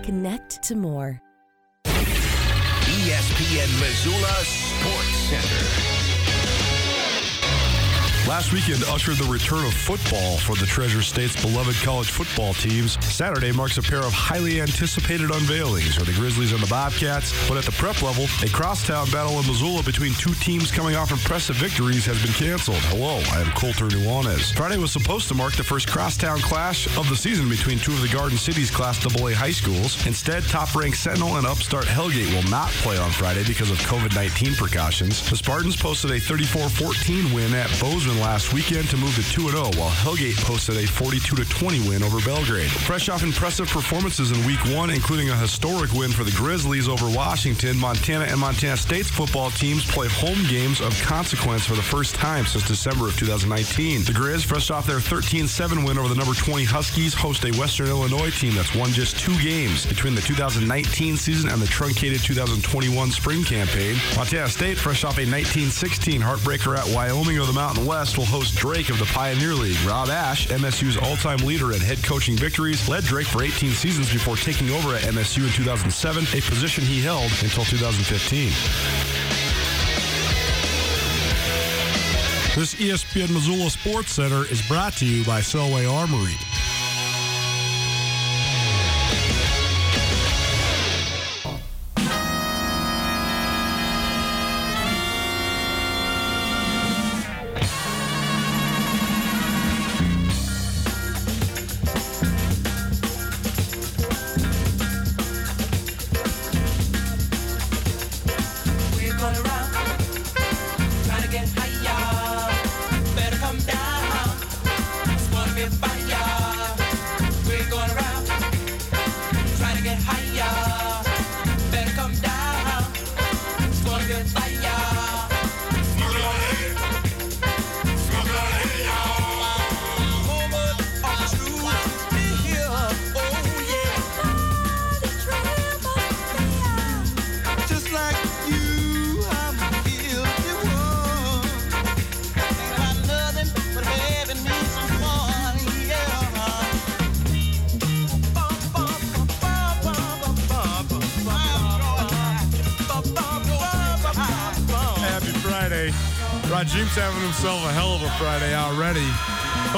Connect to more. ESPN Missoula Sports Last weekend ushered the return of football for the Treasure State's beloved college football teams. Saturday marks a pair of highly anticipated unveilings for the Grizzlies and the Bobcats. But at the prep level, a crosstown battle in Missoula between two teams coming off impressive victories has been canceled. Hello, I am Colter Nuanez. Friday was supposed to mark the first crosstown clash of the season between two of the Garden City's Class AA high schools. Instead, top-ranked Sentinel and upstart Hellgate will not play on Friday because of COVID-19 precautions. The Spartans posted a 34-14 win at Bozeman last weekend to move to 2-0, while Hellgate posted a 42-20 win over Belgrade. Fresh off impressive performances in Week 1, including a historic win for the Grizzlies over Washington, Montana and Montana State's football teams play home games of consequence for the first time since December of 2019. The Grizz, fresh off their 13-7 win over the number 20 Huskies, host a Western Illinois team that's won just two games between the 2019 season and the truncated 2021 spring campaign. Montana State, fresh off a 1916 heartbreaker at Wyoming of the Mountain West, will host Drake of the Pioneer League. Rob Ash, MSU's all-time leader in head coaching victories, led Drake for 18 seasons before taking over at MSU in 2007, a position he held until 2015. This ESPN Missoula Sports Center is brought to you by Selway Armory.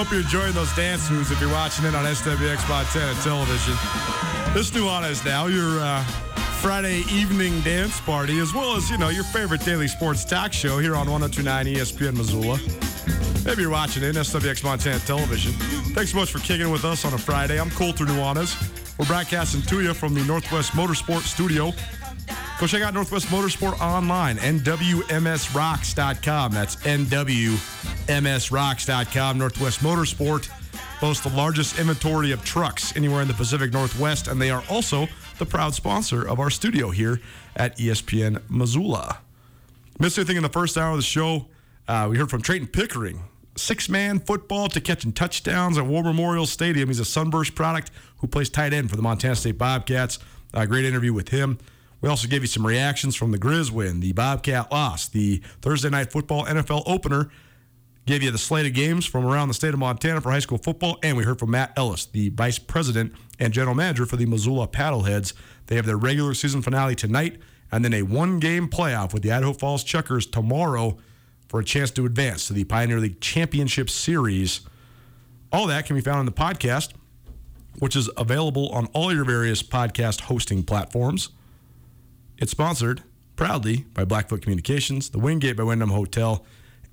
Hope you're enjoying those dance moves if you're watching it on SWX Montana television. This new on is now your uh, Friday evening dance party, as well as, you know, your favorite daily sports talk show here on 1029 ESPN Missoula. Maybe you're watching it, SWX Montana Television. Thanks so much for kicking with us on a Friday. I'm Colter Nuanez. We're broadcasting to you from the Northwest Motorsport Studio Go check out Northwest Motorsport online, nwmsrocks.com. That's nwmsrocks.com. Northwest Motorsport boasts the largest inventory of trucks anywhere in the Pacific Northwest, and they are also the proud sponsor of our studio here at ESPN Missoula. Missed anything in the first hour of the show? Uh, we heard from Trayton Pickering, six man football to catching touchdowns at War Memorial Stadium. He's a Sunburst product who plays tight end for the Montana State Bobcats. Uh, great interview with him. We also gave you some reactions from the Grizz win, the Bobcat loss, the Thursday night football NFL opener. Gave you the slate of games from around the state of Montana for high school football, and we heard from Matt Ellis, the vice president and general manager for the Missoula Paddleheads. They have their regular season finale tonight, and then a one-game playoff with the Idaho Falls Chukars tomorrow for a chance to advance to the Pioneer League Championship Series. All that can be found in the podcast, which is available on all your various podcast hosting platforms. It's sponsored proudly by Blackfoot Communications, the Wingate by Wyndham Hotel,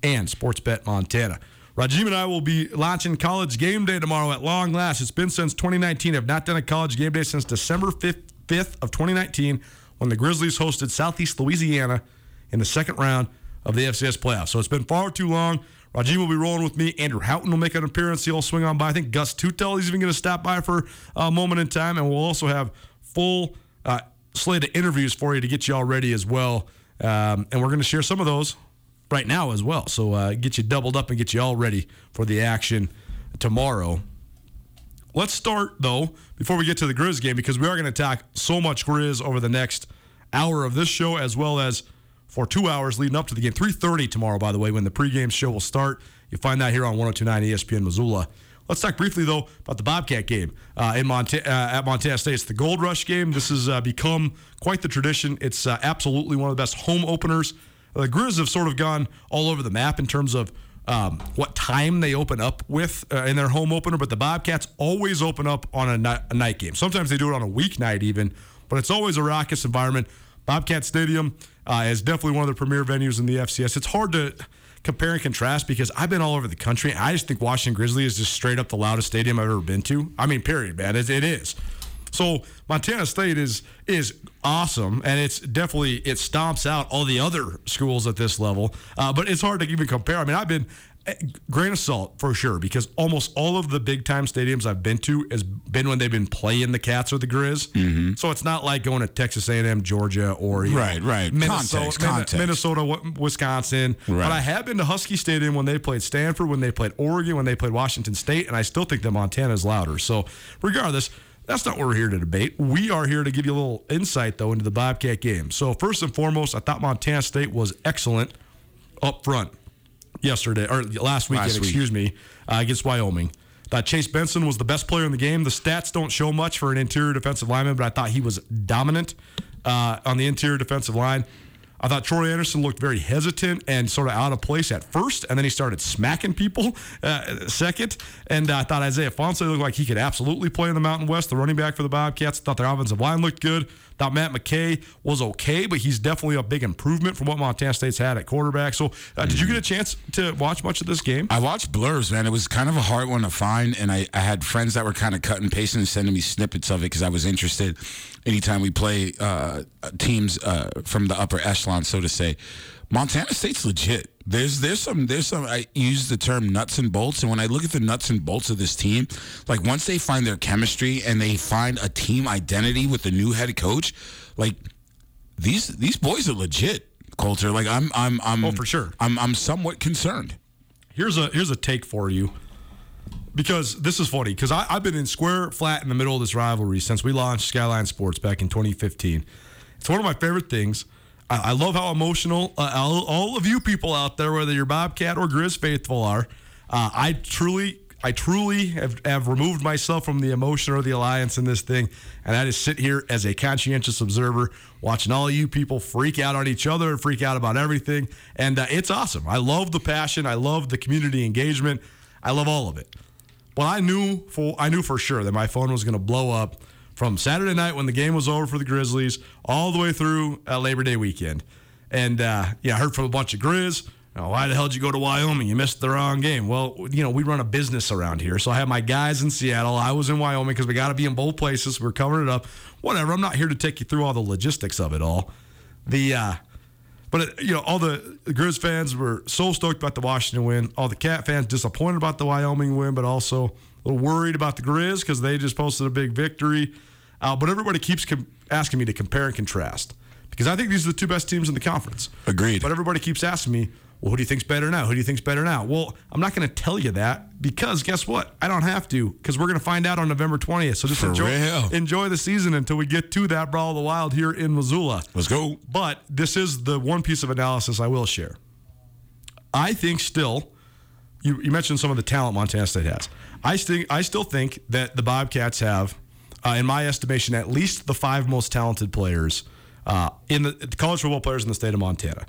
and Sportsbet Montana. Rajiem and I will be launching college game day tomorrow at long last. It's been since 2019. I've not done a college game day since December 5th, 5th of 2019 when the Grizzlies hosted Southeast Louisiana in the second round of the FCS playoffs. So it's been far too long. Rajiem will be rolling with me. Andrew Houghton will make an appearance. He'll swing on by. I think Gus Tutel is even going to stop by for a moment in time. And we'll also have full uh, slate of interviews for you to get you all ready as well. Um, and we're going to share some of those right now as well. So uh, get you doubled up and get you all ready for the action tomorrow. Let's start though before we get to the Grizz game because we are going to talk so much Grizz over the next hour of this show as well as for two hours leading up to the game. 3:30 tomorrow, by the way, when the pregame show will start. You'll find that here on 102.9 ESPN Missoula. Let's talk briefly though about the Bobcat game uh, in Monta- uh, at Montana State. It's the Gold Rush game. This has uh, become quite the tradition. It's uh, absolutely one of the best home openers. The Grizz have sort of gone all over the map in terms of um, what time they open up with uh, in their home opener, but the Bobcats always open up on a, ni- a night game. Sometimes they do it on a weeknight even, but it's always a raucous environment. Bobcat Stadium uh, is definitely one of the premier venues in the FCS. It's hard to compare and contrast because I've been all over the country. And I just think Washington Grizzly is just straight up the loudest stadium I've ever been to. I mean, period, man. It, it is. So Montana State is is awesome, and it's definitely it stomps out all the other schools at this level. Uh, but it's hard to even compare. I mean, I've been eh, grain of salt for sure because almost all of the big time stadiums I've been to has been when they've been playing the Cats or the Grizz. So it's not like going to Texas A&M, Georgia, or you know, Right, right. Minnesota, Context, context. Minnesota, Wisconsin. Right. But I have been to Husky Stadium when they played Stanford, when they played Oregon, when they played Washington State, and I still think that Montana is louder. So, regardless, that's not what we're here to debate. We are here to give you a little insight, though, into the Bobcat game. So, first and foremost, I thought Montana State was excellent up front yesterday, or last weekend, Last week. excuse me, uh, against Wyoming. Thought Chase Benson was the best player in the game. The stats don't show much for an interior defensive lineman, but I thought he was dominant uh, on the interior defensive line. I thought Troy Anderson looked very hesitant and sort of out of place at first, and then he started smacking people uh, second. And uh, I thought Isaiah Ifanse looked like he could absolutely play in the Mountain West, the running back for the Bobcats. Thought their offensive line looked good. Thought Matt McKay was okay, but he's definitely a big improvement from what Montana State's had at quarterback. So, uh, did you get a chance to watch much of this game? I watched blurs, man. It was kind of a hard one to find, and I, I had friends that were kind of cutting, pasting, and sending me snippets of it because I was interested. Anytime we play uh, teams uh, from the upper echelon, so to say, Montana State's legit. There's there's some there's some I use the term nuts and bolts, and when I look at the nuts and bolts of this team, like once they find their chemistry and they find a team identity with the new head coach, like these these boys are legit. Colter, like I'm I'm I'm Oh, for sure. I'm I'm somewhat concerned. here's a here's a take for you because this is funny because I've been in square flat in the middle of this rivalry since we launched Skyline Sports back in 2015. It's one of my favorite things. I, I love how emotional uh, all, all of you people out there, whether you're Bobcat or Grizz faithful, are. Uh, I truly. I truly have, have removed myself from the emotion or the alliance in this thing, and I just sit here as a conscientious observer, watching all of you people freak out on each other and freak out about everything. And uh, it's awesome. I love the passion. I love the community engagement. I love all of it. Well, I knew for I knew for sure that my phone was going to blow up from Saturday night when the game was over for the Grizzlies all the way through uh, Labor Day weekend. And uh, yeah, I heard from a bunch of Grizz. "Oh, why the hell did you go to Wyoming? You missed the wrong game. Well, you know, we run a business around here. So I have my guys in Seattle. I was in Wyoming because we got to be in both places. We're covering it up. Whatever. I'm not here to take you through all the logistics of it all. The uh, but uh, you know, all the, the Grizz fans were so stoked about the Washington win. All the Cat fans disappointed about the Wyoming win, but also a little worried about the Grizz because they just posted a big victory. Uh, but everybody keeps com- asking me to compare and contrast because I think these are the two best teams in the conference. Agreed. But everybody keeps asking me, well, who do you think's better now? Who do you think's better now? Well, I'm not going to tell you that because guess what? I don't have to because we're going to find out on November 20th. So just For enjoy, real. enjoy the season until we get to that Brawl of the Wild here in Missoula. Let's go. But this is the one piece of analysis I will share. I think still, you, you mentioned some of the talent Montana State has. I still, I still think that the Bobcats have, uh, in my estimation, at least the five most talented players uh, in the, the college football players in the state of Montana.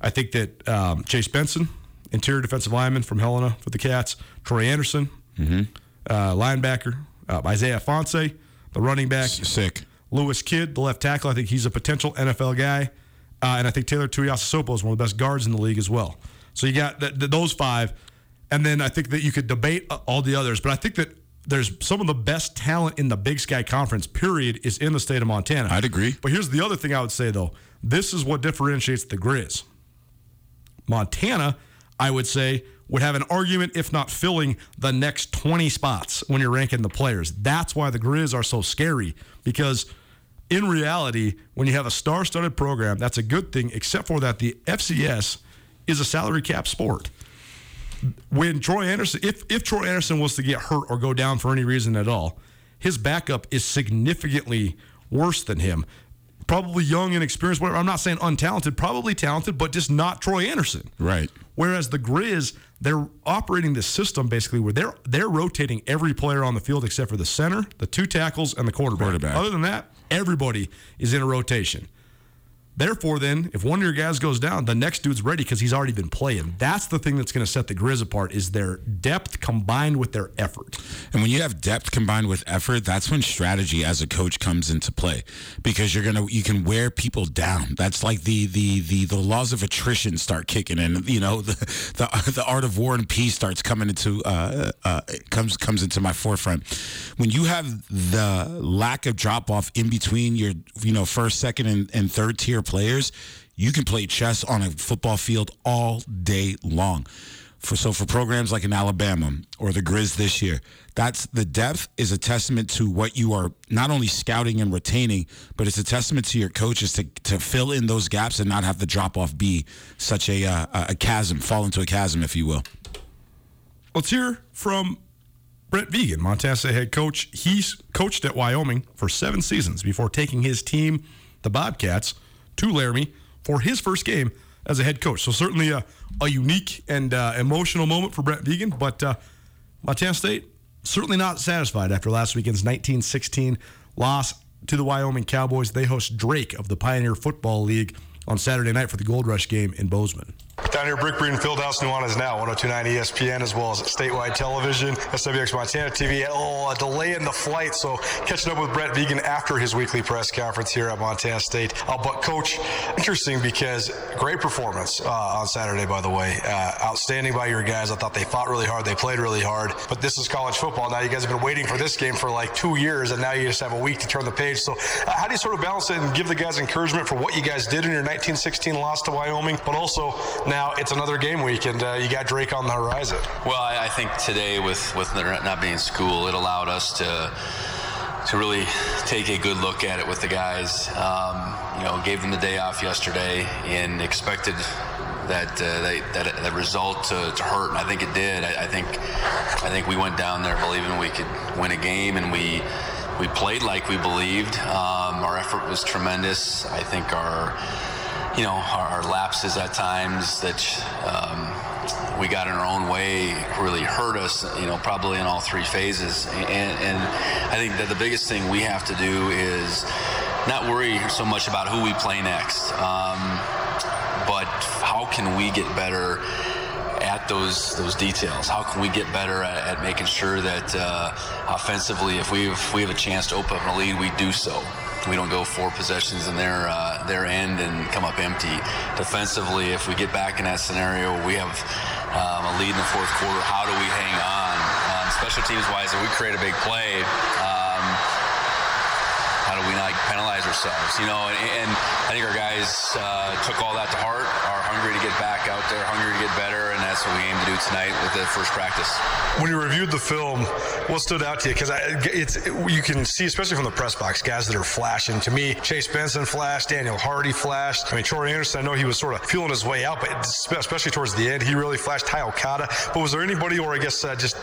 I think that um, Chase Benson, interior defensive lineman from Helena for the Cats, Troy Anderson, uh, linebacker, uh, Isaiah Ifanse, the running back, Sick. Lewis Kidd, the left tackle. I think he's a potential NFL guy. Uh, and I think Taylor Tuiasosopo is one of the best guards in the league as well. So you got th- th- those five. And then I think that you could debate uh, all the others. But I think that there's some of the best talent in the Big Sky Conference, period, is in the state of Montana. I'd agree. But here's the other thing I would say, though. This is what differentiates the Grizz. Montana, I would say, would have an argument if not filling the next 20 spots when you're ranking the players. That's why the Grizz are so scary because in reality, when you have a star-studded program, that's a good thing except for that the FCS is a salary cap sport. When Troy Anderson if if Troy Anderson was to get hurt or go down for any reason at all, his backup is significantly worse than him. Probably young and experienced, whatever. I'm not saying untalented, probably talented, but just not Troy Anderson. Right. Whereas the Grizz, they're operating this system basically where they're they're rotating every player on the field except for the center, the two tackles, and the quarterback. Quarterback. Other than that, everybody is in a rotation. Therefore, then, if one of your guys goes down, the next dude's ready because he's already been playing. That's the thing that's going to set the Grizz apart is their depth combined with their effort. And when you have depth combined with effort, that's when strategy as a coach comes into play because you're gonna you can wear people down. That's like the the the, the laws of attrition start kicking in. You know the the, the art of war and peace starts coming into uh, uh, comes comes into my forefront. When you have the lack of drop off in between your you know first, second, and, and third tier players, you can play chess on a football field all day long for so for programs like in Alabama or the Grizz this year, that's the depth is a testament to what you are not only scouting and retaining, but it's a testament to your coaches to to fill in those gaps and not have the drop off be such a uh, a chasm, fall into a chasm, if you will. Let's hear from Brent Vigen, Montana State head coach. He's coached at Wyoming for seven seasons before taking his team, the Bobcats, to Laramie for his first game as a head coach. So certainly a, a unique and uh, emotional moment for Brent Vigen, but uh, Montana State certainly not satisfied after last weekend's 1916 loss to the Wyoming Cowboys. They host Drake of the Pioneer Football League on Saturday night for the Gold Rush game in Bozeman. Down here, Brick Breeden Fieldhouse, Nuanez now, 1029 ESPN, as well as statewide television, SWX Montana TV. Oh, a delay in the flight, so catching up with Brent Vigen after his weekly press conference here at Montana State. Uh, but, Coach, interesting because great performance uh, on Saturday, by the way. Uh, outstanding by your guys. I thought they fought really hard, they played really hard. But this is college football. Now, you guys have been waiting for this game for like two years, and now you just have a week to turn the page. So, uh, how do you sort of balance it and give the guys encouragement for what you guys did in your 1916 loss to Wyoming, but also now it's another game week and uh, you got Drake on the horizon. Well, I, I think today with with not being school, it allowed us to to really take a good look at it with the guys. Um, you know, gave them the day off yesterday and expected that uh, that that result to, to hurt, and I think it did. I, I think I think we went down there believing we could win a game, and we we played like we believed. Um, our effort was tremendous. I think our you know, our, our lapses at times that um, we got in our own way really hurt us, you know, probably in all three phases. And, and I think that the biggest thing we have to do is not worry so much about who we play next, um, but how can we get better at those those details? How can we get better at, at making sure that uh, offensively, if we if we have a chance to open up a lead, we do so we don't go four possessions in their uh, their end and come up empty. Defensively, if we get back in that scenario, we have um, a lead in the fourth quarter. How do we hang on? Um, special teams wise, if we create a big play, um, how do we not penalize ourselves, you know. And, and I think our guys uh, took all that to heart, are hungry to get back out there, hungry to get better, and that's what we aim to do tonight with the first practice. When you reviewed the film, what stood out to you? Because it's you can see, especially from the press box, guys that are flashing. To me, Chase Benson flashed, Daniel Hardy flashed. I mean, Troy Anderson. I know he was sort of feeling his way out, but especially towards the end, he really flashed. Ty Okada. But was there anybody, or I guess uh, just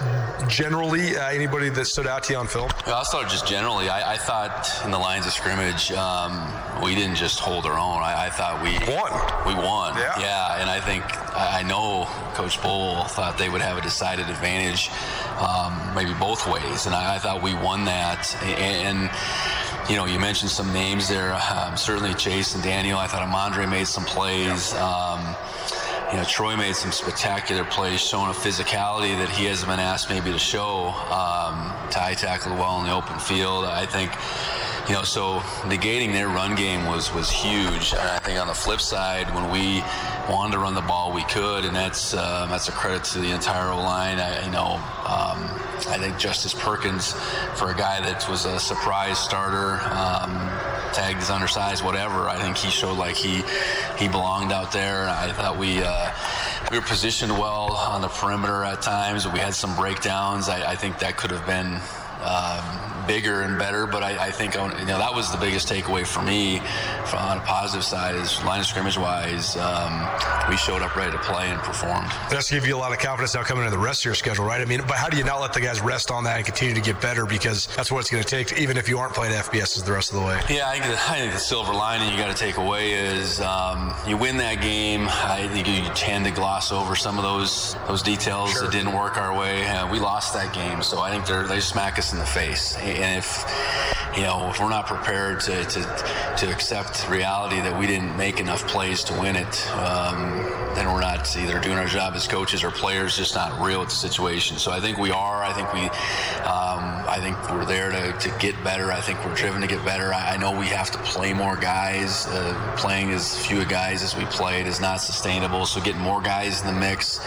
generally uh, anybody that stood out to you on film? Yeah, I'll start just generally. I, I thought in the lines of scrimmage, um, we didn't just hold our own. I, I thought we won. We won. Yeah. Yeah, and I think I know Coach Bohl thought they would have a decided advantage, um, maybe both ways, and I, I thought we won that. And, you know, you mentioned some names there. Um, certainly Chase and Daniel. I thought Amandre made some plays. Um, you know, Troy made some spectacular plays, showing a physicality that he hasn't been asked maybe to show. Um, Ty tackled well in the open field. I think, you know, so negating their run game was was huge. And I think on the flip side, when we wanted to run the ball, we could, and that's um, that's a credit to the entire line. I, you know, um, I think Justice Perkins, for a guy that was a surprise starter, um, tagged as undersized, whatever. I think he showed like he he belonged out there. I thought we uh, we were positioned well on the perimeter at times. We had some breakdowns. I, I think that could have been. Um, bigger and better, but I, I think you know that was the biggest takeaway for me, from on a positive side, is line of scrimmage wise, um, we showed up ready to play and performed. That's give you a lot of confidence now coming into the rest of your schedule, right? I mean, but how do you not let the guys rest on that and continue to get better because that's what it's going to take, even if you aren't playing FBS the rest of the way. Yeah, I think the, I think the silver lining you got to take away is um, you win that game. I think you tend to gloss over some of those those details Sure. that didn't work our way. Uh, we lost that game, so I think they're, they smack us in the face. And if you know if we're not prepared to to, to accept reality that we didn't make enough plays to win it, um, then we're not either doing our job as coaches or players just not real with the situation. So I think we are. I think we. Um, I think we're there to, to get better. I think we're driven to get better. I, I know we have to play more guys. Uh, playing as few guys as we played is not sustainable. So getting more guys in the mix,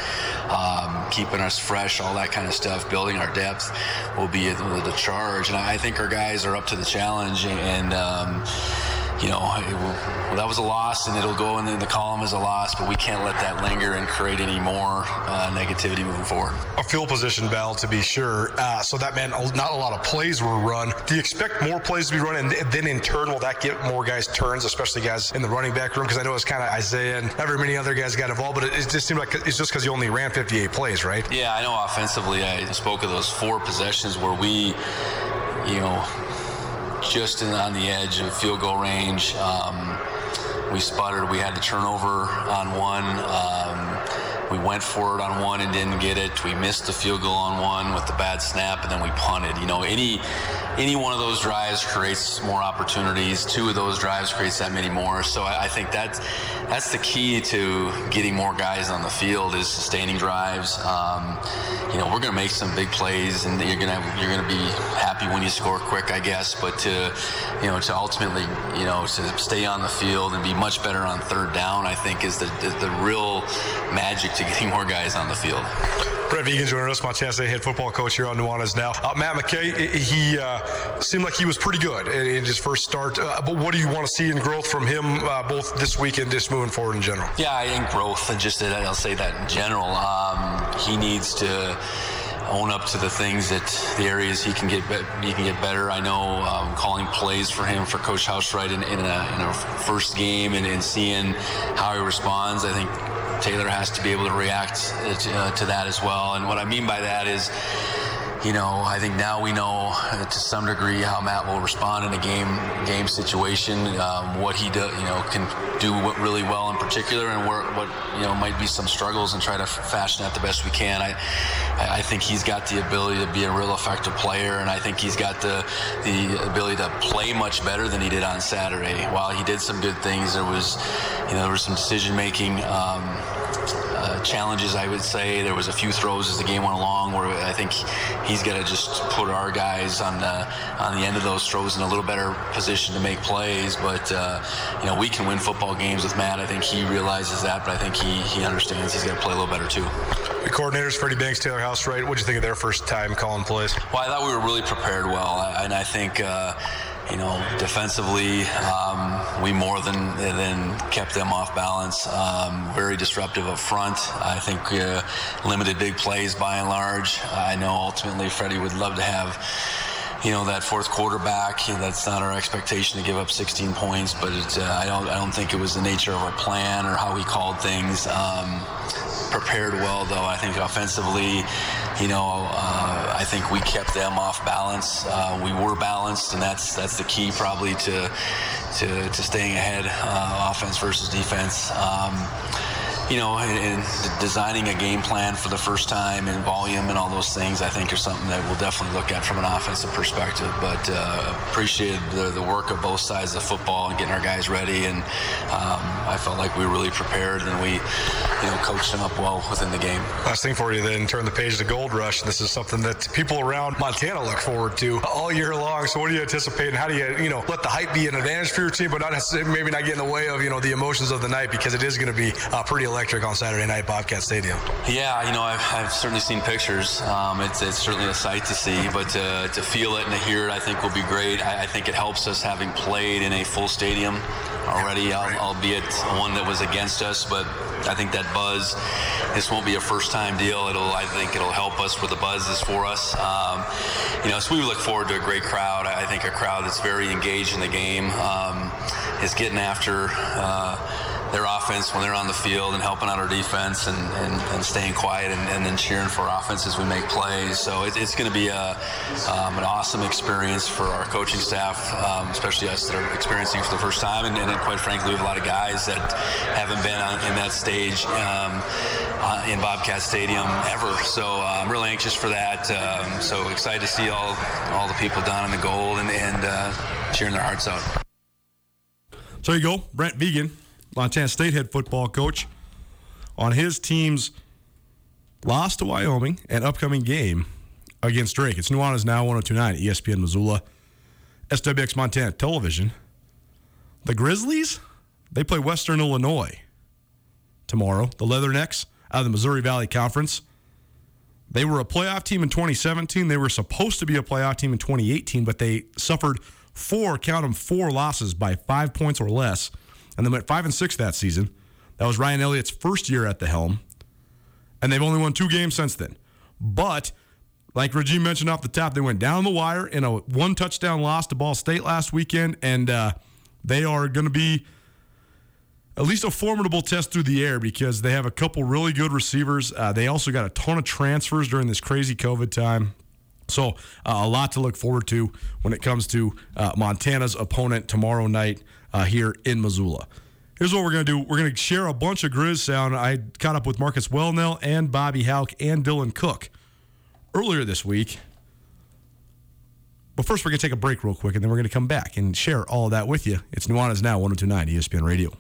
um, keeping us fresh, all that kind of stuff, building our depth will be the, the charge. And I, I think our guys are up to the challenge. And um, you know, will- that was a loss, and it'll go in the column as a loss. But we can't let that linger and create any more uh, negativity moving forward. A field position battle, to be sure. Uh, so that meant not a lot of plays were run. Do you expect more plays to be run, and then in turn, will that get more guys turns, especially guys in the running back room? Because I know it's kind of Isaiah and not very many other guys got involved, but it, it just seemed like it's just because you only ran 58 plays, right? Yeah, I know offensively, I spoke of those four possessions where we, you know, just in, on the edge of field goal range. Um, we sputtered. We had the turnover on one. Um, we went for it on one and didn't get it. We missed the field goal on one with the bad snap, and then we punted. You know, any any one of those drives creates more opportunities. Two of those drives creates that many more. So I, I think that's that's the key to getting more guys on the field is sustaining drives. Um, you know, we're going to make some big plays, and you're going to you're going to be happy when you score quick, I guess. But to you know to ultimately you know to stay on the field and be much better on third down, I think is the the, the real magic to getting more guys on the field. Brent Vigen joining us, Montana State head football coach here on Nuanez now. Uh, Matt McKay, he uh, seemed like he was pretty good in, in his first start. Uh, but what do you want to see in growth from him uh, both this week and just moving forward in general? Yeah, I think growth, and just I'll say that in general. Um, he needs to own up to the things that the areas he can get be- he can get better. I know um, calling plays for him for Coach Housewright in, in, a, in a first game and, and seeing how he responds. I think Taylor has to be able to react uh, to, uh, to that as well. And what I mean by that is you know, I think now we know uh, to some degree how Matt will respond in a game game situation, um, what he do, you know can do what really well in particular, and where, what you know might be some struggles, and try to fashion that the best we can. I I think he's got the ability to be a real effective player, and I think he's got the the ability to play much better than he did on Saturday. While he did some good things, there was you know there was some decision making. Um, challenges, I would say. There was a few throws as the game went along where I think he's got to just put our guys on the on the end of those throws in a little better position to make plays. But uh, you know, we can win football games with Matt. I think he realizes that, but I think he he understands he's got to play a little better too. The coordinators, Freddie Banks, Taylor Housewright? What'd you think of their first time calling plays? Well, I thought we were really prepared well, and I think. Uh, you know, defensively, um, we more than than kept them off balance. Um, very disruptive up front. I think uh, limited big plays by and large. I know ultimately Freddie would love to have you know that fourth quarterback. That's not our expectation to give up 16 points, but it, uh, I don't I don't think it was the nature of our plan or how we called things. Um, prepared well though. I think offensively, you know, uh, I think we kept them off balance. Uh, we were balanced, and that's that's the key probably to to, to staying ahead, uh, offense versus defense. Um, you know, and, designing a game plan for the first time and volume and all those things, I think are something that we'll definitely look at from an offensive perspective. But uh, appreciated the, the work of both sides of football and getting our guys ready. And um, I felt like we were really prepared and we, you know, coached them up well within the game. Last thing for you then, turn the page to Gold Rush. This is something that people around Montana look forward to all year long. So what do you anticipate and how do you, you know, let the hype be an advantage for your team, but not maybe not get in the way of, you know, the emotions of the night because it is going to be uh, pretty electric on Saturday night, Bobcat Stadium. Yeah, you know, I've, I've certainly seen pictures. Um, it's, it's certainly a sight to see, but to, to feel it and to hear it, I think will be great. I, I think it helps us having played in a full stadium already, al- albeit one that was against us, but I think that buzz, this won't be a first time deal. It'll, I think it'll help us where the buzz is for us. Um, you know, so we look forward to a great crowd. I think a crowd that's very engaged in the game um, is getting after uh, their offense when they're on the field and helping out our defense and, and, and staying quiet and, and then cheering for our offense as we make plays. So it, it's going to be a, um, an awesome experience for our coaching staff, um, especially us that are experiencing for the first time. And, and quite frankly, we have a lot of guys that haven't been on, in that stage um, uh, in Bobcat Stadium ever. So uh, I'm really anxious for that. Um, so excited to see all all the people down in the gold and, and uh, cheering their hearts out. So you go, Brent Vigen, Montana State head football coach, on his team's loss to Wyoming and upcoming game against Drake. It's Nuanez now 1029 ESPN Missoula, SWX Montana Television. The Grizzlies, they play Western Illinois tomorrow. The Leathernecks out of the Missouri Valley Conference. They were a playoff team in 2017. They were supposed to be a playoff team in 2018, but they suffered four, count them, four losses by five points or less, and they went five and six that season. That was Ryan Elliott's first year at the helm, and they've only won two games since then. But like Reggie mentioned off the top, they went down the wire in a one touchdown loss to Ball State last weekend, and uh, they are going to be at least a formidable test through the air because they have a couple really good receivers. Uh, they also got a ton of transfers during this crazy COVID time. So, uh, a lot to look forward to when it comes to uh, Montana's opponent tomorrow night uh, here in Missoula. Here's what we're going to do. We're going to share a bunch of Grizz sound. I caught up with Marcus Welnel and Bobby Hauck and Dylan Cook earlier this week. But first, we're going to take a break real quick, and then we're going to come back and share all that with you. It's Nuanez Now, 1029 ESPN Radio.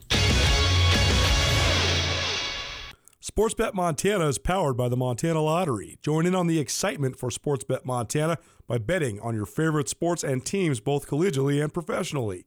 Sportsbet Montana is powered by the Montana Lottery. Join in on the excitement for Sportsbet Montana by betting on your favorite sports and teams both collegially and professionally.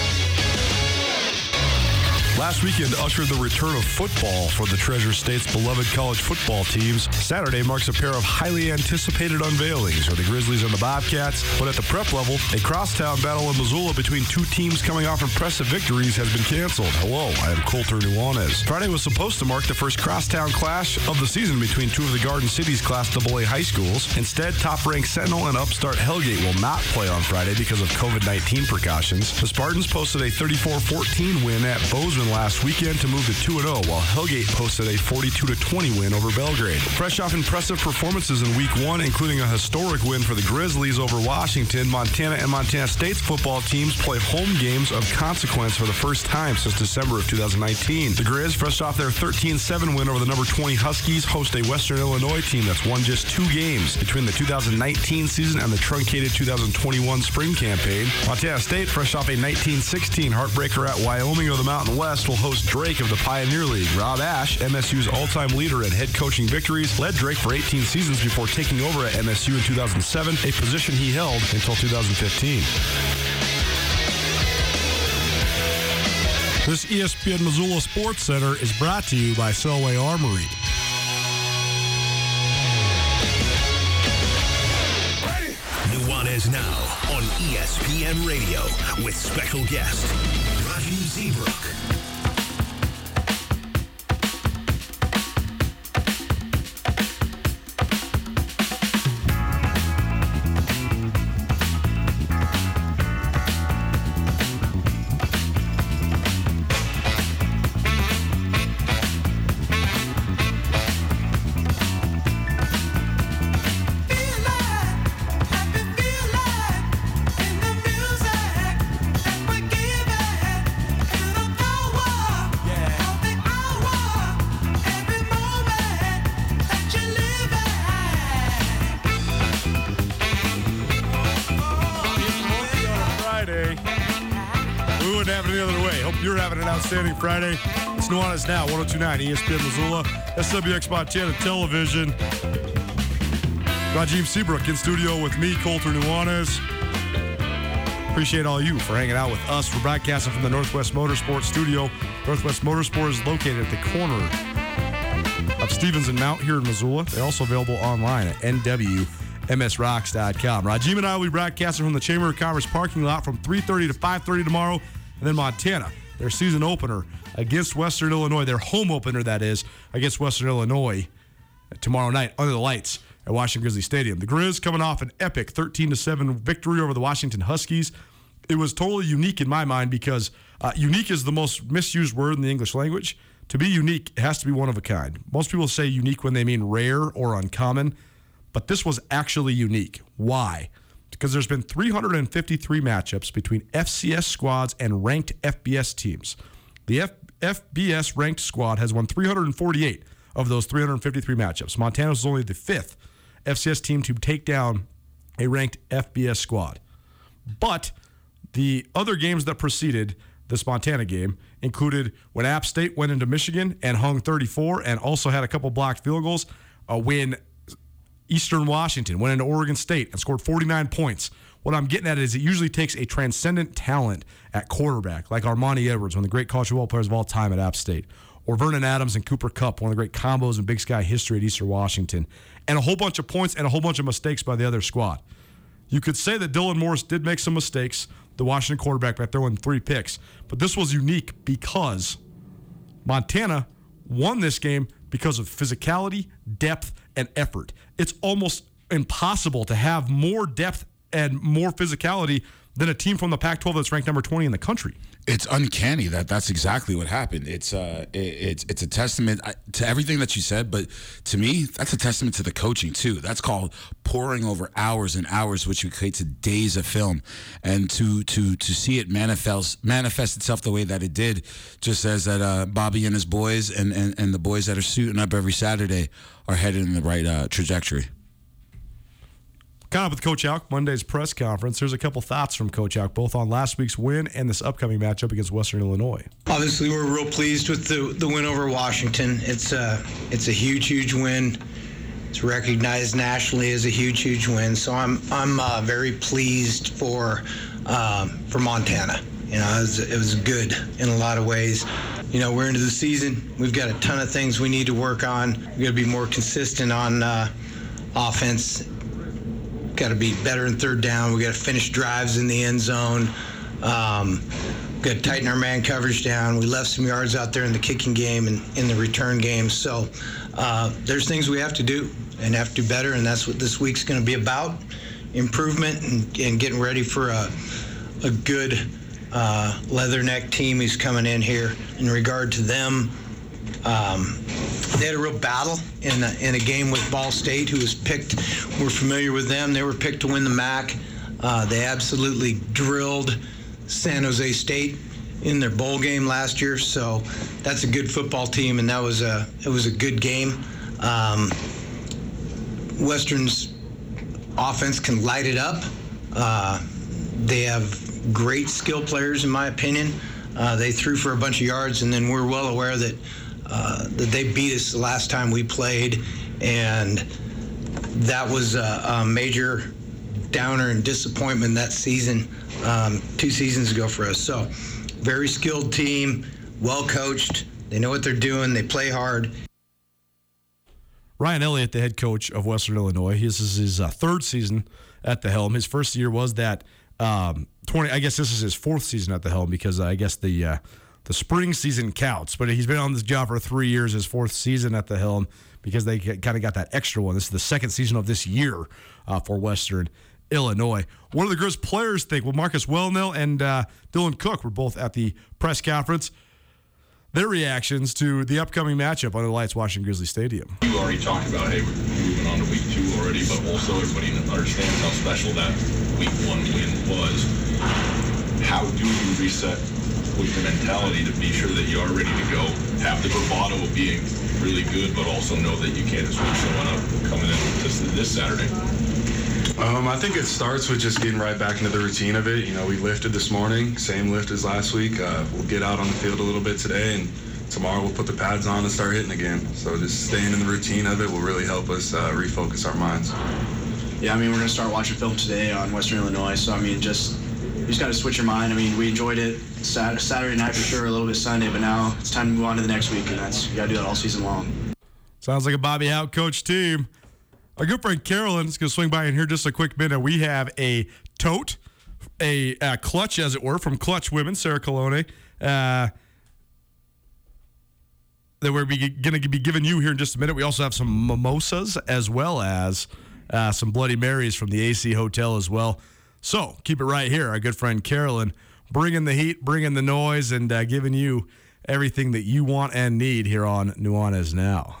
Last weekend ushered the return of football for the Treasure State's beloved college football teams. Saturday marks a pair of highly anticipated unveilings for the Grizzlies and the Bobcats, but at the prep level, a crosstown battle in Missoula between two teams coming off impressive victories has been canceled. Hello, I am Colter Nuanez. Friday was supposed to mark the first crosstown clash of the season between two of the Garden City's Class AA high schools. Instead, top-ranked Sentinel and upstart Hellgate will not play on Friday because of COVID-19 precautions. The Spartans posted a 34-14 win at Bozeman last weekend to move to 2 0, while Hellgate posted a 42 20 win over Belgrade. Fresh off impressive performances in week one, including a historic win for the Grizzlies over Washington, Montana and Montana State's football teams play home games of consequence for the first time since December of 2019. The Grizz, fresh off their 13 7 win over the number 20 Huskies, host a Western Illinois team that's won just two games between the 2019 season and the truncated 2021 spring campaign. Montana State, fresh off a 1916 heartbreaker at Wyoming of the Mountain West, will host Drake of the Pioneer League. Rob Ash, MSU's all-time leader in head coaching victories, led Drake for 18 seasons before taking over at MSU in 2007, a position he held until 2015. This ESPN Missoula Sports Center is brought to you by Selway Armory. Nuanez now on ESPN Radio with special guest Rajiem Seabrook. It's Nuanez Now, 1029 ESPN Missoula, SWX Montana Television. Rajiem Seabrook in studio with me, Colter Nuanez. Appreciate all you for hanging out with us. We're broadcasting from the Northwest Motorsports studio. Northwest Motorsports is located at the corner of Stevens and Mount here in Missoula. They're also available online at nwmsrocks.com. Rajiem and I will be broadcasting from the Chamber of Commerce parking lot from 3.30 to 5.30 tomorrow. And then Montana, their season opener against Western Illinois, their home opener, that is, against Western Illinois tomorrow night under the lights at Washington Grizzly Stadium. The Grizz coming off an epic 13 to 7 victory over the Washington Huskies. It was totally unique in my mind because uh, unique is the most misused word in the English language. To be unique, it has to be one of a kind. Most people say unique when they mean rare or uncommon, but this was actually unique. Why? Because there's been 353 matchups between FCS squads and ranked FBS teams. The F- FBS ranked squad has won 348 of those 353 matchups. Montana was only the fifth FCS team to take down a ranked FBS squad. But the other games that preceded this Montana game included when App State went into Michigan and hung 34 and also had a couple blocked field goals. Uh, when Eastern Washington went into Oregon State and scored 49 points. What I'm getting at is it usually takes a transcendent talent at quarterback, like Armani Edwards, one of the great college football players of all time at App State, or Vernon Adams and Cooper Kupp, one of the great combos in Big Sky history at Eastern Washington, and a whole bunch of points and a whole bunch of mistakes by the other squad. You could say that Dylan Morris did make some mistakes, the Washington quarterback, by throwing three picks, but this was unique because Montana won this game because of physicality, depth, and effort. It's almost impossible to have more depth and more physicality than a team from the Pac-12 that's ranked number 20 in the country. It's uncanny that that's exactly what happened. It's uh, it, it's it's a testament uh, to everything that you said, but to me, that's a testament to the coaching too. That's called pouring over hours and hours, which to days of film, and to to to see it manifest manifest itself the way that it did, just says that uh, Bobby and his boys and, and and the boys that are suiting up every Saturday are headed in the right uh, trajectory. Caught up with Coach Hauck, Monday's press conference. There's a couple thoughts from Coach Hauck, both on last week's win and this upcoming matchup against Western Illinois. Obviously, we're real pleased with the, the win over Washington. It's a it's a huge, huge win. It's recognized nationally as a huge, huge win. So I'm I'm uh, very pleased for um, for Montana. You know, it was, it was good in a lot of ways. You know, we're into the season. We've got a ton of things we need to work on. We got to be more consistent on uh, offense. Got to be better in third down. We got to finish drives in the end zone. Um, got to tighten our man coverage down. We left some yards out there in the kicking game and in the return game. So uh, there's things we have to do and have to do better, and that's what this week's going to be about: improvement and, and getting ready for a, a good uh, Leatherneck team who's coming in here. In regard to them, um, they had a real battle in a, in a game with Ball State, who was picked. We're familiar with them. They were picked to win the MAC. Uh, they absolutely drilled San Jose State in their bowl game last year. So that's a good football team, and that was a it was a good game. Um, Western's offense can light it up. Uh, they have great skill players, in my opinion. Uh, they threw for a bunch of yards, and then we're well aware that uh, that they beat us the last time we played, and that was a, a major downer and disappointment that season, um, two seasons ago for us. So, very skilled team, well coached. They know what they're doing. They play hard. Ryan Elliott, the head coach of Western Illinois, this is his uh, third season at the helm. His first year was that um, 20. I guess this is his fourth season at the helm because I guess the uh, the spring season counts. But he's been on this job for three years. His fourth season at the helm because they kind of got that extra one. This is the second season of this year uh, for Western Illinois. One of the Grizz players think well, Marcus Welnel and uh, Dylan Cook were both at the press conference their reactions to the upcoming matchup under the lights, Washington Grizzly Stadium. You already talked about, hey, we're moving on to week two already, but also everybody understands how special that week one win was. How do you reset with the mentality to be sure that you are ready to go? Have the bravado of being really good, but also know that you can't just be showing up coming in this, this Saturday. Um, I think it starts with just getting right back into the routine of it. You know, we lifted this morning, same lift as last week. Uh, we'll get out on the field a little bit today, and tomorrow we'll put the pads on and start hitting again. So just staying in the routine of it will really help us uh, refocus our minds. Yeah, I mean, we're going to start watching film today on Western Illinois. So, I mean, just you just got to switch your mind. I mean, we enjoyed it Sat- Saturday night for sure, a little bit Sunday, but now it's time to move on to the next week, and that's you got to do that all season long. Sounds like a Bobby Hauck coach team. Our good friend Carolyn is going to swing by in here just a quick minute. We have a tote, a, a clutch, as it were, from Clutch Women, Sarah Colonna, uh, that we're going to be giving you here in just a minute. We also have some mimosas as well as uh, some Bloody Marys from the AC Hotel as well. So keep it right here. Our good friend Carolyn bringing the heat, bringing the noise, and uh, giving you everything that you want and need here on Nuanez Now.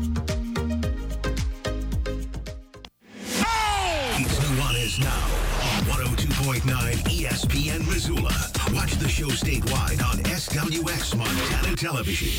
Now on 102.9 ESPN Missoula. Watch the show statewide on SWX Montana Television.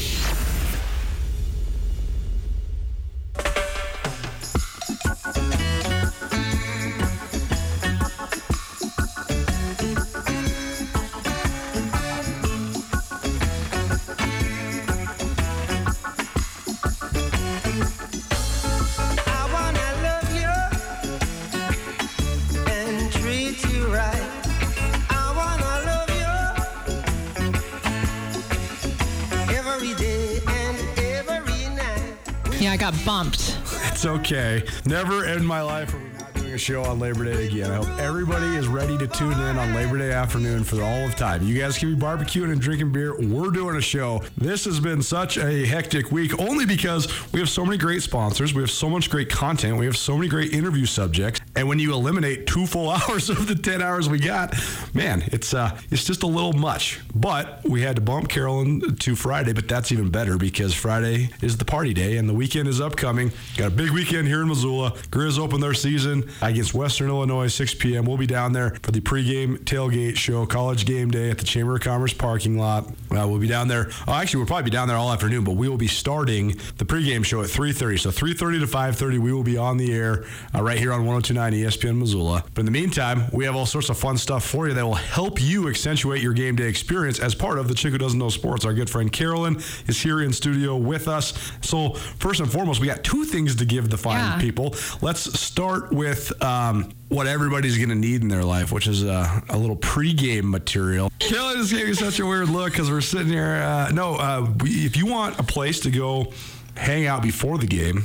Got bumped. It's okay. Never in my life are we not doing a show on Labor Day again. I hope everybody is ready to tune in on Labor Day afternoon for all of time. You guys can be barbecuing and drinking beer. We're doing a show. This has been such a hectic week only because we have so many great sponsors. We have so much great content. We have so many great interview subjects. And when you eliminate two full hours of the 10 hours we got, man, it's uh it's just a little much. But we had to bump Carolyn to Friday, but that's even better because Friday is the party day and the weekend is upcoming. Got a big weekend here in Missoula. Grizz open their season against Western Illinois, 6 p.m. We'll be down there for the pregame tailgate show, college game day at the Chamber of Commerce parking lot. Uh, we'll be down there. Oh, actually, we'll probably be down there all afternoon, but we will be starting the pregame show at 3:30. So 3:30 to 5:30, we will be on the air uh, right here on 102.9 1029 ESPN Missoula. But in the meantime, we have all sorts of fun stuff for you that will help you accentuate your game day experience as part of the Chick Who Doesn't Know Sports. Our good friend Carolyn is here in studio with us. So, first and foremost, we got two things to give the fine Yeah. people. Let's start with um, what everybody's going to need in their life, which is uh, a little pregame material. Carolyn just gave me such a weird look because we're sitting here. Uh, no, uh, we, if you want a place to go hang out before the game,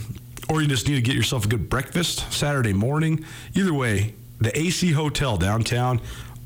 or you just need to get yourself a good breakfast Saturday morning, either way, the AC Hotel downtown.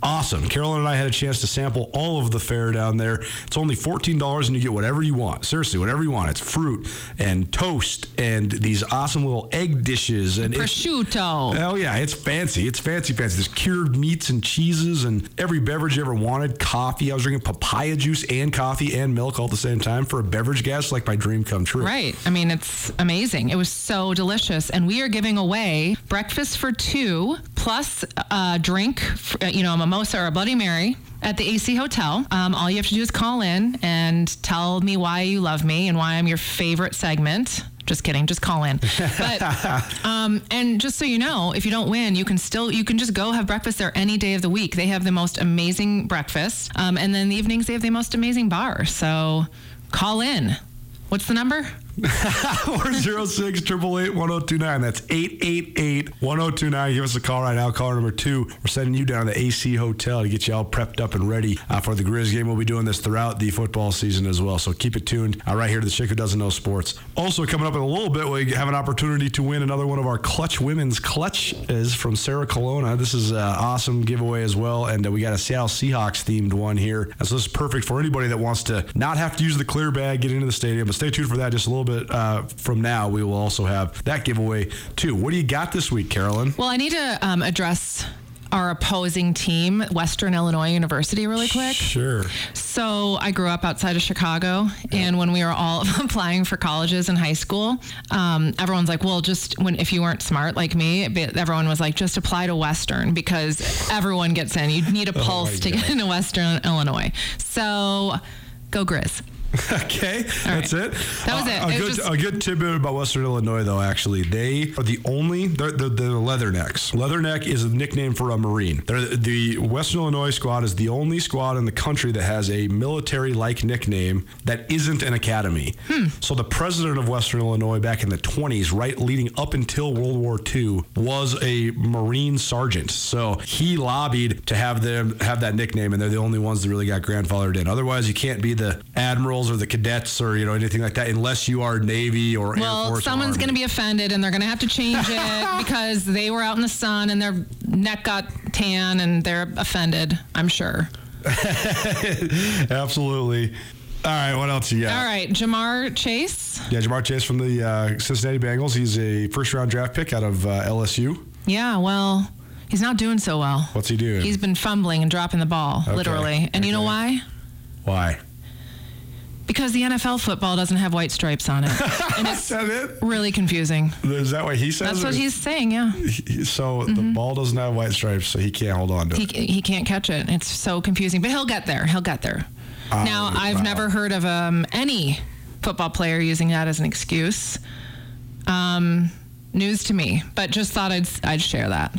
Awesome. Carolyn and I had a chance to sample all of the fare down there. It's only $14 and you get whatever you want. Seriously, whatever you want. It's fruit and toast and these awesome little egg dishes and Prosciutto. Oh yeah, it's fancy. It's fancy, fancy. There's cured meats and cheeses and every beverage you ever wanted. Coffee. I was drinking papaya juice and coffee and milk all at the same time for a beverage guest. Like my dream come true. Right. I mean, it's amazing. It was so delicious. And we are giving away breakfast for two plus a drink, you know, a mimosa or a Bloody Mary at the AC Hotel. Um, all you have to do is call in and tell me why you love me and why I'm your favorite segment. Just kidding. Just call in. But um, and just so you know, if you don't win, you can still you can just go have breakfast there any day of the week. They have the most amazing breakfast, um, and then in the evenings they have the most amazing bar. So call in. What's the number? 406 888 1029. That's 888 1029. Give us a call right now. Caller number two. We're sending you down to the AC Hotel to get you all prepped up and ready uh, for the Grizz game. We'll be doing this throughout the football season as well. So keep it tuned uh, right here to the Chick Who Doesn't Know Sports. Also, coming up in a little bit, we have an opportunity to win another one of our Clutch Women's Clutches from Sarah Colonna. This is an awesome giveaway as well. And uh, we got a Seattle Seahawks themed one here. And so this is perfect for anybody that wants to not have to use the clear bag, get into the stadium. But stay tuned for that just a little bit uh, from now. We will also have that giveaway too. What do you got this week, Carolyn? Well, I need to um, address our opposing team, Western Illinois University, really quick. Sure. So I grew up outside of Chicago, and when we were all applying for colleges in high school, um, everyone's like, "Well, just when if you weren't smart like me, everyone was like, just apply to Western because everyone gets in. You need a Oh, pulse to get into Western Illinois. So go Grizz." okay, that's it. That was Uh, it. A, It good, was just- a good tidbit about Western Illinois, though. Actually, they are the only they're, they're, they're leathernecks. Leatherneck is a nickname for a Marine. They're, the Western Illinois squad is the only squad in the country that has a military-like nickname that isn't an academy. So the president of Western Illinois back in the 20s, right leading up until World War II, was a Marine sergeant. So he lobbied to have them have that nickname, and they're the only ones that really got grandfathered in. Otherwise, you can't be the or the cadets or you know anything like that unless you are Navy or Air Well, Force. or someone's going to be offended and they're going to have to change it because they were out in the sun and their neck got tan and they're offended, I'm sure. Absolutely. All right, what else you got? All right, Ja'Marr Chase. Yeah, Ja'Marr Chase from the uh, Cincinnati Bengals. He's a first round draft pick out of uh, LSU. Yeah, well, he's not doing so well. What's he doing? He's been fumbling and dropping the ball, Okay, literally. And you know why? Why? Because the NFL football doesn't have white stripes on it. and it's really confusing. Is that what he says? That's what he's saying, yeah. He- So the ball doesn't have white stripes, so he can't hold on to He, it. he can't catch it. It's so confusing, but he'll get there. He'll get there. Oh, now, I've wow. never heard of um, any football player using that as an excuse. Um, news to me, but just thought I'd I'd share that.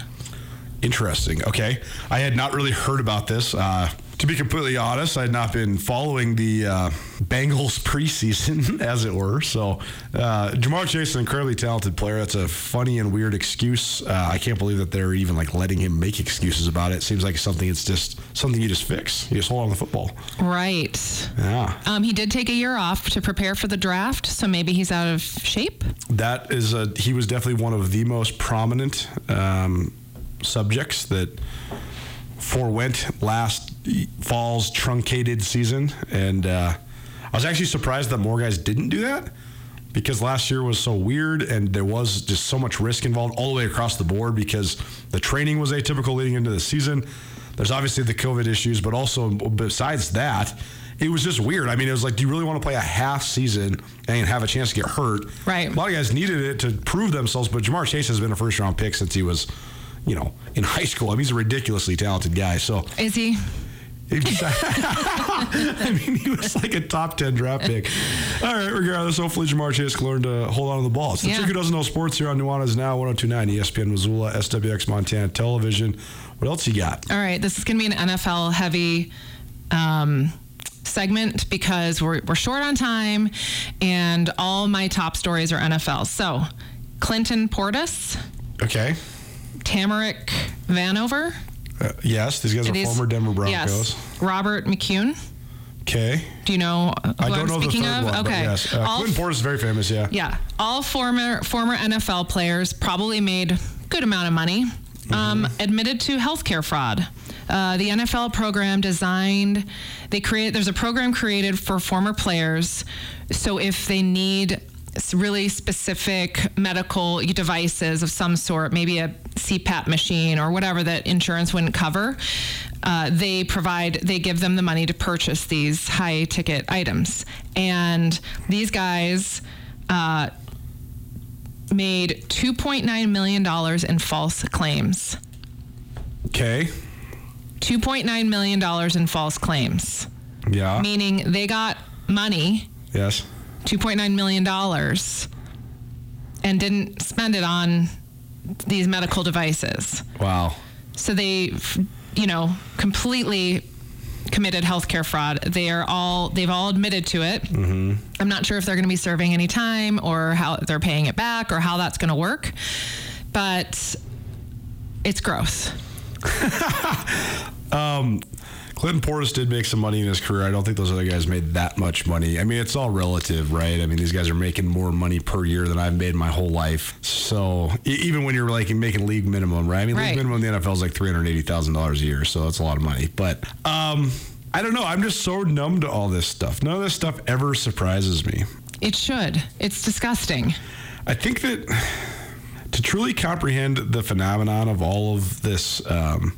Interesting. Okay. I had not really heard about this. Uh, to be completely honest, I had not been following the uh, Bengals preseason, as it were. So, uh, Ja'Marr Chase is an incredibly talented player. That's a funny and weird excuse. Uh, I can't believe that they're even like letting him make excuses about it. Seems like something. It's just something you just fix. You just hold on to the football. Right. Yeah. Um, he did take a year off to prepare for the draft, so maybe he's out of shape. That is a. He was definitely one of the most prominent um, subjects that forewent last fall's truncated season, and uh, I was actually surprised that more guys didn't do that because last year was so weird and there was just so much risk involved all the way across the board because the training was atypical leading into the season. There's obviously the COVID issues, but also besides that, it was just weird. I mean, it was like, do you really want to play a half season and have a chance to get hurt? Right. A lot of guys needed it to prove themselves, but Ja'Marr Chase has been a first round pick since he was, you know, in high school. I mean, he's a ridiculously talented guy. So Is he? I mean, he was like a top 10 draft pick. All right, regardless, hopefully Ja'Marr Chase can learn to hold on to the ball. It's the Yeah. chick who doesn't know sports here on Nuanez Now, 1029 ESPN Missoula, SWX Montana Television. What else you got? All right, this is going to be an NFL heavy um, segment because we're, we're short on time and all my top stories are NFL. So, Clinton Portis, Okay. Tamarick Vanover. Uh, yes, these guys are These- former Denver Broncos. Yes. Robert McCune. Okay. Do you know who I don't am know the speaking third of? one, okay. yes. Uh, Clinton Portis is very famous, yeah. Yeah, all former former NFL players probably made good amount of money. Um, admitted to healthcare fraud. Uh, the NFL program designed. They create. There's a program created for former players. So if they need really specific medical devices of some sort, maybe a CPAP machine or whatever that insurance wouldn't cover, uh, they provide, they give them the money to purchase these high ticket items. And these guys uh, made $2.9 million in false claims. Okay. $2.9 million in false claims, Yeah. meaning they got money, yes. $2.9 million, and didn't spend it on these medical devices. Wow. So they, you know, completely committed healthcare fraud. They are all they've all admitted to it. Mm-hmm. I'm not sure if they're going to be serving any time or how they're paying it back or how that's going to work, but it's gross. Um, Clinton Portis did make some money in his career. I don't think those other guys made that much money. I mean, it's all relative, right? I mean, these guys are making more money per year than I've made my whole life. So e- even when you're like making league minimum, right? I mean, Right. league minimum in the NFL is like three hundred eighty thousand dollars a year, so that's a lot of money. But um, I don't know. I'm just so numb to all this stuff. None of this stuff ever surprises me. It should. It's disgusting. I think that to truly comprehend the phenomenon of all of this um,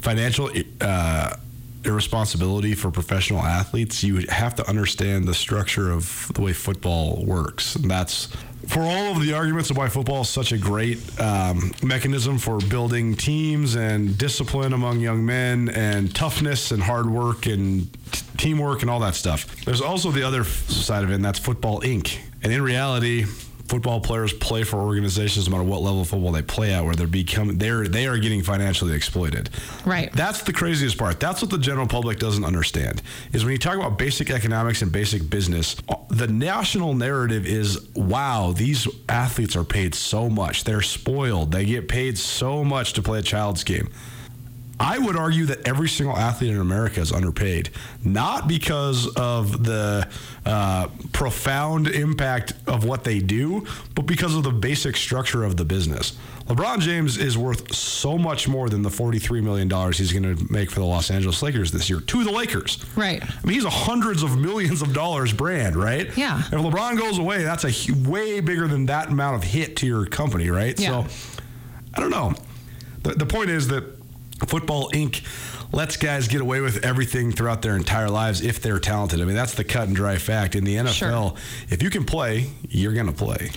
financial uh, irresponsibility for professional athletes, you have to understand the structure of the way football works. And that's for all of the arguments of why football is such a great um, mechanism for building teams and discipline among young men and toughness and hard work and t- teamwork and all that stuff. There's also the other side of it, and that's Football Inc. And in reality, football players play for organizations no matter what level of football they play at, where they're becoming they're they are getting financially exploited. Right. That's the craziest part. That's what the general public doesn't understand. Is when you talk about basic economics and basic business, the national narrative is wow, these athletes are paid so much. They're spoiled. They get paid so much to play a child's game. I would argue that every single athlete in America is underpaid, not because of the uh, profound impact of what they do, but because of the basic structure of the business. LeBron James is worth so much more than the $43 million he's going to make for the Los Angeles Lakers this year to the Lakers. Right. I mean, he's a hundreds of millions of dollars brand, right? Yeah. If LeBron goes away, that's a way bigger than that amount of hit to your company, right? Yeah. So I don't know. The, the point is that Football Inc. lets guys get away with everything throughout their entire lives if they're talented. I mean, that's the cut and dry fact. In the NFL, if you can play, you're going to play.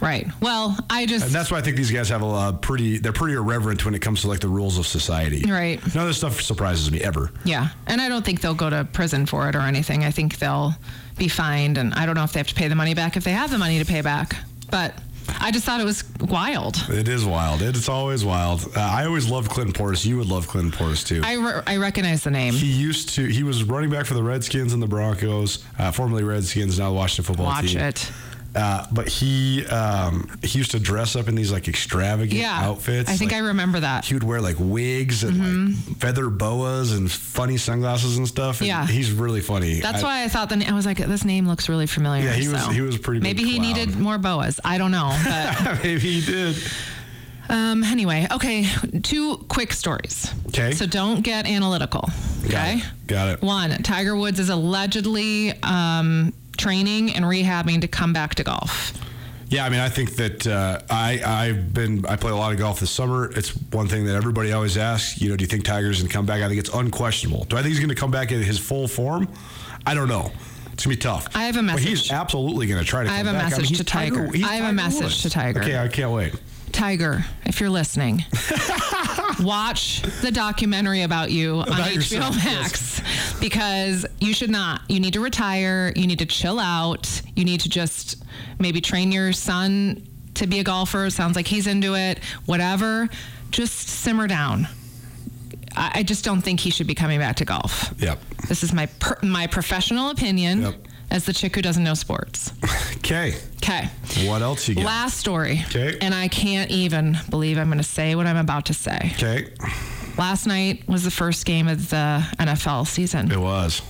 Right. Well, I just And that's why I think these guys have a uh, pretty, they're pretty irreverent when it comes to like the rules of society. Right. None of this stuff surprises me ever. Yeah, and I don't think they'll go to prison for it or anything. I think they'll be fined, and I don't know if they have to pay the money back if they have the money to pay back. But I just thought it was wild. It is wild. It's always wild. Uh, I always loved Clinton Portis. You would love Clinton Portis too. I, re- I recognize the name. He used to. He was running back for the Redskins and the Broncos, uh, formerly Redskins, now the Washington Football Watch Team. it. Uh, but he um, he used to dress up in these like extravagant Yeah, outfits. I think like, I remember that. he would wear like wigs and like feather boas and funny sunglasses and stuff. and Yeah. he's really funny. That's I- why I thought the I was like, this name looks really familiar. Yeah, he was- he was pretty Maybe he clown. needed more boas. I don't know. But Maybe he did. um, anyway, okay. Two quick stories. Okay. So don't get analytical. Okay. Got it. One, Tiger Woods is allegedly um, training and rehabbing to come back to golf. Yeah, I mean, I think that uh, I I've been I play a lot of golf this summer. It's one thing that everybody always asks. You know, do you think Tiger's gonna come back? I think it's unquestionable. Do I think he's gonna come back in his full form? I don't know. It's gonna be tough. I have a But he's absolutely gonna try to. I come have a back. I mean, message to Tiger. he's I have a message Woods. to Tiger. Okay, I can't wait. Tiger, if you're listening, watch the documentary about you on HBO yourself, yes. Max because you should not. You need to retire. You need to chill out. You need to just maybe train your son to be a golfer. Sounds like he's into it. Whatever. Just simmer down. I, I just don't think he should be coming back to golf. Yep. This is my per, my professional opinion as the chick who doesn't know sports. Okay. Okay. What else you got? Last story. Okay. And I can't even believe I'm going to say what I'm about to say. Okay. Last night was the first game of the NFL season. It was.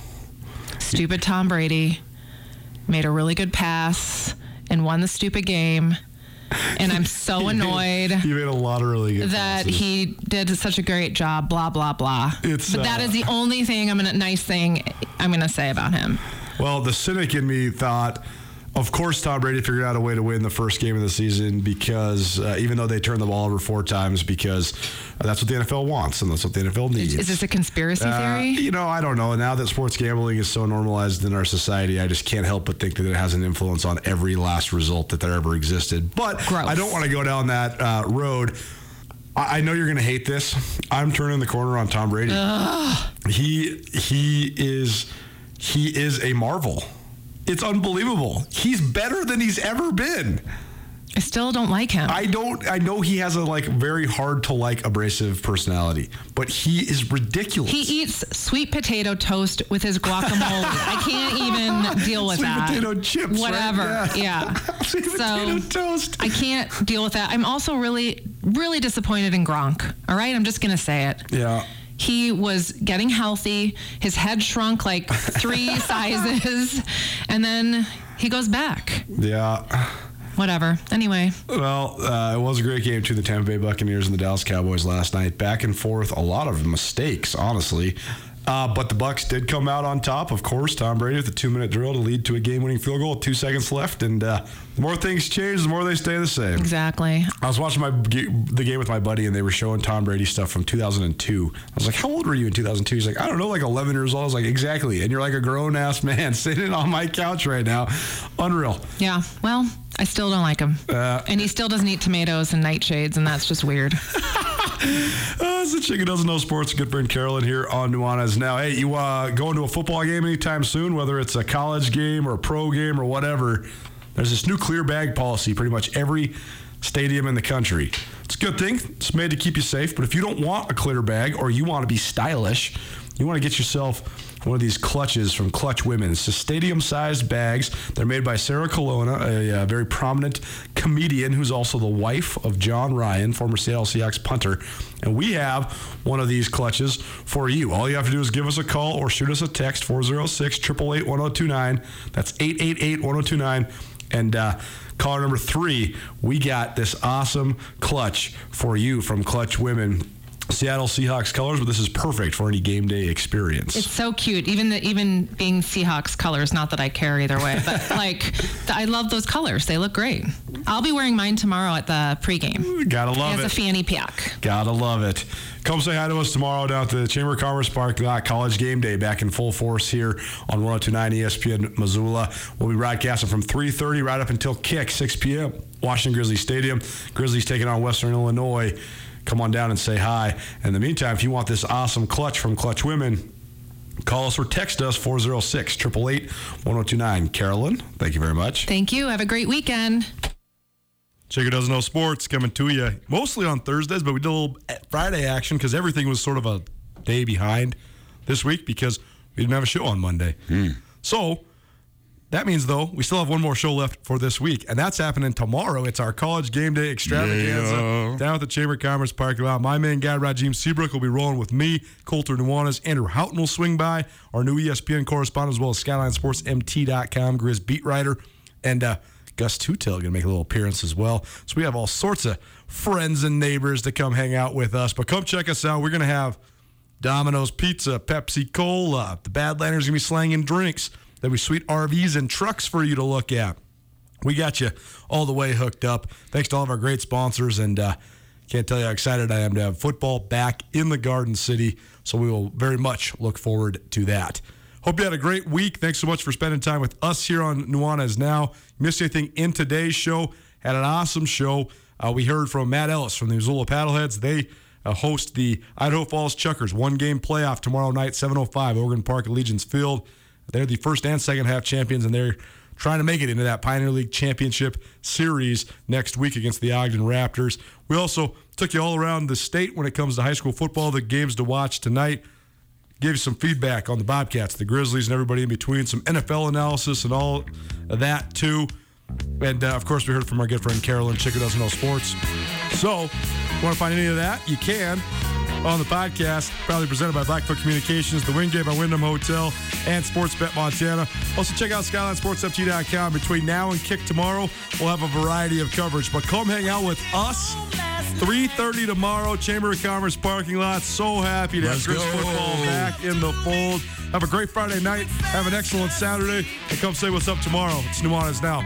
Stupid Tom Brady made a really good pass and won the stupid game. And I'm so annoyed He made a lot of really good that passes. he did such a great job, blah, blah, blah. It's, but that uh, is the only thing I'm gonna nice thing I'm gonna say about him. Well, the cynic in me thought, of course, Tom Brady figured out a way to win the first game of the season because uh, even though they turned the ball over four times, because that's what the NFL wants and that's what the NFL needs. Is this a conspiracy Uh, theory? you know, I don't know. Now that sports gambling is so normalized in our society, I just can't help but think that it has an influence on every last result that there ever existed. But I don't want to go down that uh, road. I I know you're going to hate this. I'm turning the corner on Tom Brady. He he is he is a marvel. It's unbelievable. He's better than he's ever been. I still don't like him. I don't. I know he has a like very hard to like abrasive personality, but he is ridiculous. He eats sweet potato toast with his guacamole. I can't even deal with Sweet that. potato chips, right? Whatever. Yeah. Yeah. Sweet so potato toast. I can't deal with that. I'm also really, really disappointed in Gronk. All right. I'm just going to say it. Yeah. He was getting healthy. His head shrunk like three sizes. And then he goes back. Yeah. Whatever. Anyway. Well, uh, it was a great game between the Tampa Bay Buccaneers and the Dallas Cowboys last night. Back and forth, a lot of mistakes, honestly. Uh, but the Bucs did come out on top. Of course, Tom Brady with a two-minute drill to lead to a game-winning field goal with two seconds left. And uh, the more things change, the more they stay the same. Exactly. I was watching my the game with my buddy, and they were showing Tom Brady stuff from 2002. I was like, "How old were you in 2002?" He's like, "I don't know, like 11 years old." I was like, "Exactly." And you're like a grown ass man sitting on my couch right now, unreal. Yeah. Well, I still don't like him. Uh, and he still doesn't eat tomatoes and nightshades, and that's just weird. It's the chicken doesn't know sports. Good friend Carolyn here on Nuanez. now. Hey, you uh, going to a football game anytime soon? Whether it's a college game or a pro game or whatever, there's this new clear bag policy. Pretty much every stadium in the country. It's a good thing. It's made to keep you safe. But if you don't want a clear bag or you want to be stylish, you want to get yourself one of these clutches from Clutch Women. It's just stadium-sized bags. They're made by Sarah Colonna, a, uh very prominent comedian who's also the wife of Jon Ryan, former Seattle Seahawks punter. And we have one of these clutches for you. All you have to do is give us a call or shoot us a text, 406-888-1029. That's 888-1029. And uh, caller number three, we got this awesome clutch for you from Clutch Women. Seattle Seahawks colors, but this is perfect for any game day experience. It's so cute. Even the even being Seahawks colors, not that I care either way, but like I love those colors. They look great. I'll be wearing mine tomorrow at the pregame. Gotta love As it. a fanny pack. Gotta love it. Come say hi to us tomorrow down at the Chamber of Commerce Park. College game day back in full force here on 1029 ESPN Missoula. We'll be broadcasting from 3:30 right up until kick 6 p.m. Washington Grizzly Stadium. Grizzlies taking on Western Illinois. Come on down and say hi. In the meantime, if you want this awesome clutch from Clutch Women, call us or text us 406 888 1029. Carolyn, thank you very much. Thank you. Have a great weekend. Chico doesn't know sports coming to you mostly on Thursdays, but we did a little Friday action because everything was sort of a day behind this week because we didn't have a show on Monday. Hmm. So that means though we still have one more show left for this week, and that's happening tomorrow. It's our college game day extravaganza Yeah. down at the Chamber of Commerce parking lot. My main guy Rajiem Seabrook will be rolling with me. Colter Nuanez, Andrew Houghton will swing by. Our new ESPN correspondent as well as SkylineSportsMT.com, Grizz beat writer, and uh, Gus Tutel going to make a little appearance as well. So we have all sorts of friends and neighbors to come hang out with us. But come check us out. We're going to have Domino's Pizza, Pepsi Cola. The Badlanders going to be slanging drinks. There'll be sweet RVs and trucks for you to look at. We got you all the way hooked up. Thanks to all of our great sponsors, and uh, can't tell you how excited I am to have football back in the Garden City. So we will very much look forward to that. Hope you had a great week. Thanks so much for spending time with us here on Nuanez Now. Missed anything in today's show? Had an awesome show. Uh, we heard from Matt Ellis from the Missoula Paddleheads. They uh, host the Idaho Falls Chukars one game playoff tomorrow night, 7:05, Ogren Park Allegiance Field. They're the first and second half champions, and they're trying to make it into that Pioneer League Championship Series next week against the Ogden Raptors. We also took you all around the state when it comes to high school football, the games to watch tonight. Gave you some feedback on the Bobcats, the Grizzlies, and everybody in between, some NFL analysis and all of that too. And uh, of course, we heard from our good friend Carolyn Know Sports. So, want to find any of that? You can on the podcast, proudly presented by Blackfoot Communications, the Wingate by Wyndham Hotel, and Sportsbet Montana. Also, check out SkylineSportsMT.com. Between now and kick tomorrow, we'll have a variety of coverage. But come hang out with us. 3.30 tomorrow, Chamber of Commerce parking lot. So happy to Let's have Chris go. football back in the fold. Have a great Friday night. Have an excellent Saturday. And come say what's up tomorrow. It's Nuanez Now.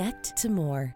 to more.